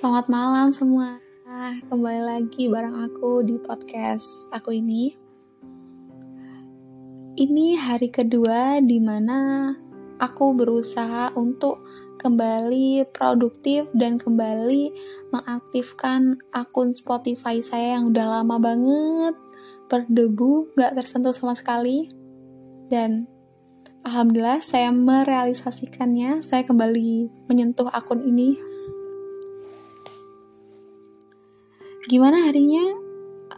Selamat malam semua. Kembali lagi bareng aku di podcast aku ini. Ini hari kedua di mana aku berusaha untuk kembali produktif dan kembali mengaktifkan akun Spotify saya yang udah lama banget berdebu, gak tersentuh sama sekali. Dan Alhamdulillah saya merealisasikannya, saya kembali menyentuh akun ini. Gimana harinya?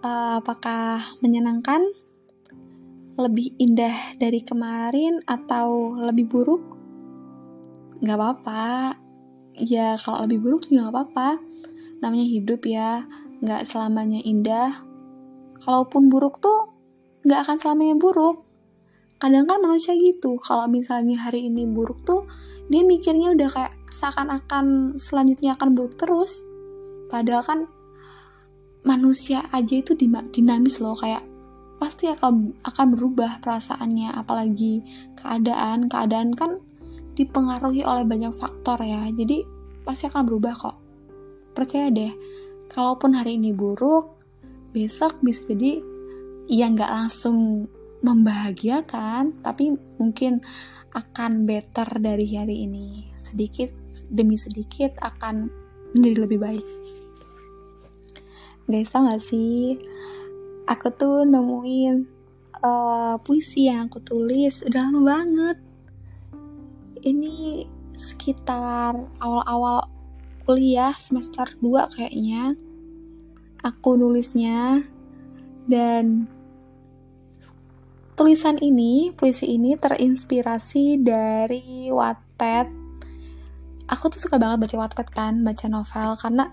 Uh, apakah menyenangkan? Lebih indah dari kemarin atau lebih buruk? Gak apa-apa. Ya kalau lebih buruk juga gak apa-apa. Namanya hidup ya, gak selamanya indah. Kalaupun buruk tuh gak akan selamanya buruk kadang kan manusia gitu kalau misalnya hari ini buruk tuh dia mikirnya udah kayak seakan-akan selanjutnya akan buruk terus padahal kan manusia aja itu dinamis loh kayak pasti akan akan berubah perasaannya apalagi keadaan keadaan kan dipengaruhi oleh banyak faktor ya jadi pasti akan berubah kok percaya deh kalaupun hari ini buruk besok bisa jadi ya nggak langsung membahagiakan, tapi mungkin akan better dari hari ini. Sedikit demi sedikit akan menjadi lebih baik. Tau gak sih? Aku tuh nemuin uh, puisi yang aku tulis udah lama banget. Ini sekitar awal-awal kuliah semester 2 kayaknya. Aku nulisnya dan Tulisan ini, puisi ini terinspirasi dari Wattpad. Aku tuh suka banget baca Wattpad kan, baca novel karena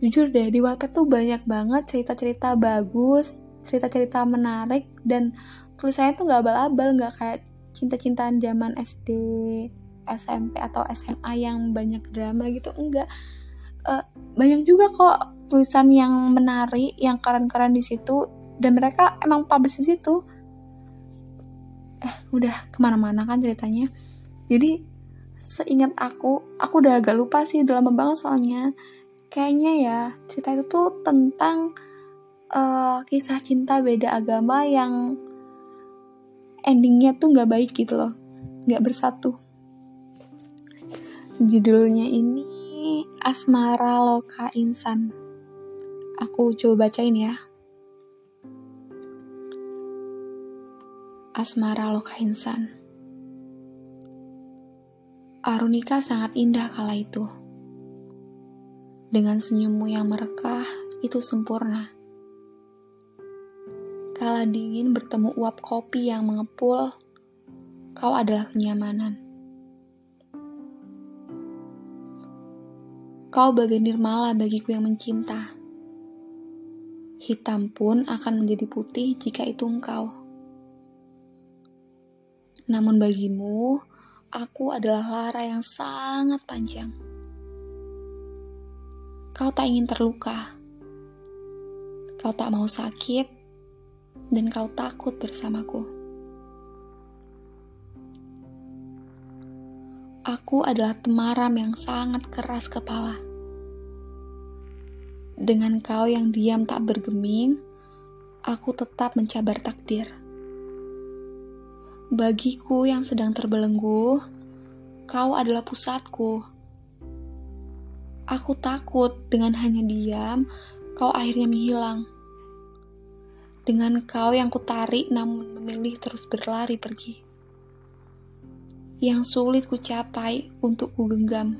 jujur deh di Wattpad tuh banyak banget cerita-cerita bagus, cerita-cerita menarik dan tulisannya tuh gak abal-abal, gak kayak cinta-cintaan zaman SD, SMP atau SMA yang banyak drama gitu, enggak. Uh, banyak juga kok tulisan yang menarik, yang keren-keren di situ dan mereka emang publish di situ. Eh udah ke mana-mana kan ceritanya. Jadi seingat aku aku udah agak lupa sih udah lama banget soalnya kayaknya ya cerita itu tuh tentang uh, kisah cinta beda agama yang endingnya tuh nggak baik gitu loh nggak bersatu judulnya ini Asmara Loka Insan aku coba bacain ya Asmara Loka Insan. Arunika sangat indah kala itu. Dengan senyummu yang merekah, itu sempurna. Kala dingin bertemu uap kopi yang mengepul, kau adalah kenyamanan. Kau bagai nirmala bagiku yang mencinta. Hitam pun akan menjadi putih jika itu engkau. Namun bagimu, aku adalah lara yang sangat panjang. Kau tak ingin terluka. Kau tak mau sakit, dan kau takut bersamaku. Aku adalah temaram yang sangat keras kepala. Dengan kau yang diam tak bergeming, aku tetap mencabar takdir. Bagiku yang sedang terbelenggu, kau adalah pusatku. Aku takut dengan hanya diam, kau akhirnya menghilang. Dengan kau yang kutarik namun memilih terus berlari pergi. Yang sulit ku capai untuk ku genggam.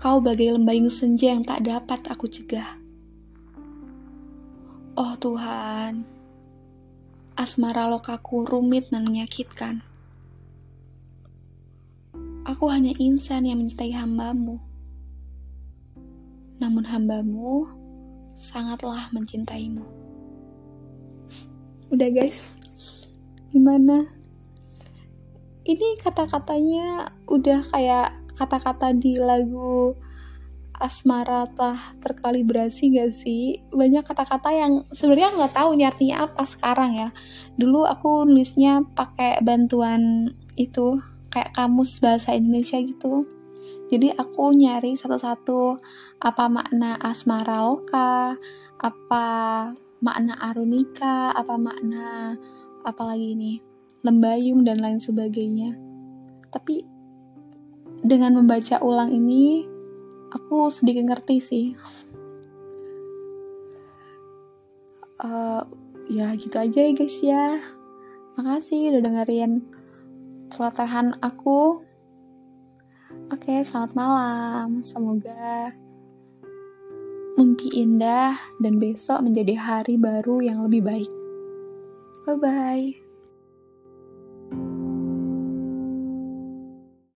Kau bagai lembayung senja yang tak dapat aku cegah. Oh Tuhan, asmara lokaku rumit dan menyakitkan. Aku hanya insan yang mencintai hambamu. Namun hambamu sangatlah mencintaimu. Udah guys, gimana? Ini kata-katanya udah kayak kata-kata di lagu asmara telah terkalibrasi gak sih? Banyak kata-kata yang sebenarnya nggak tahu ini artinya apa sekarang ya. Dulu aku nulisnya pakai bantuan itu kayak kamus bahasa Indonesia gitu. Jadi aku nyari satu-satu apa makna asmara loka, apa makna arunika, apa makna apalagi ini lembayung dan lain sebagainya. Tapi dengan membaca ulang ini aku sedikit ngerti sih. Uh, ya gitu aja ya guys ya. Makasih udah dengerin celotehan aku Oke, selamat malam. Semoga mimpi indah dan besok menjadi hari baru yang lebih baik. Bye bye.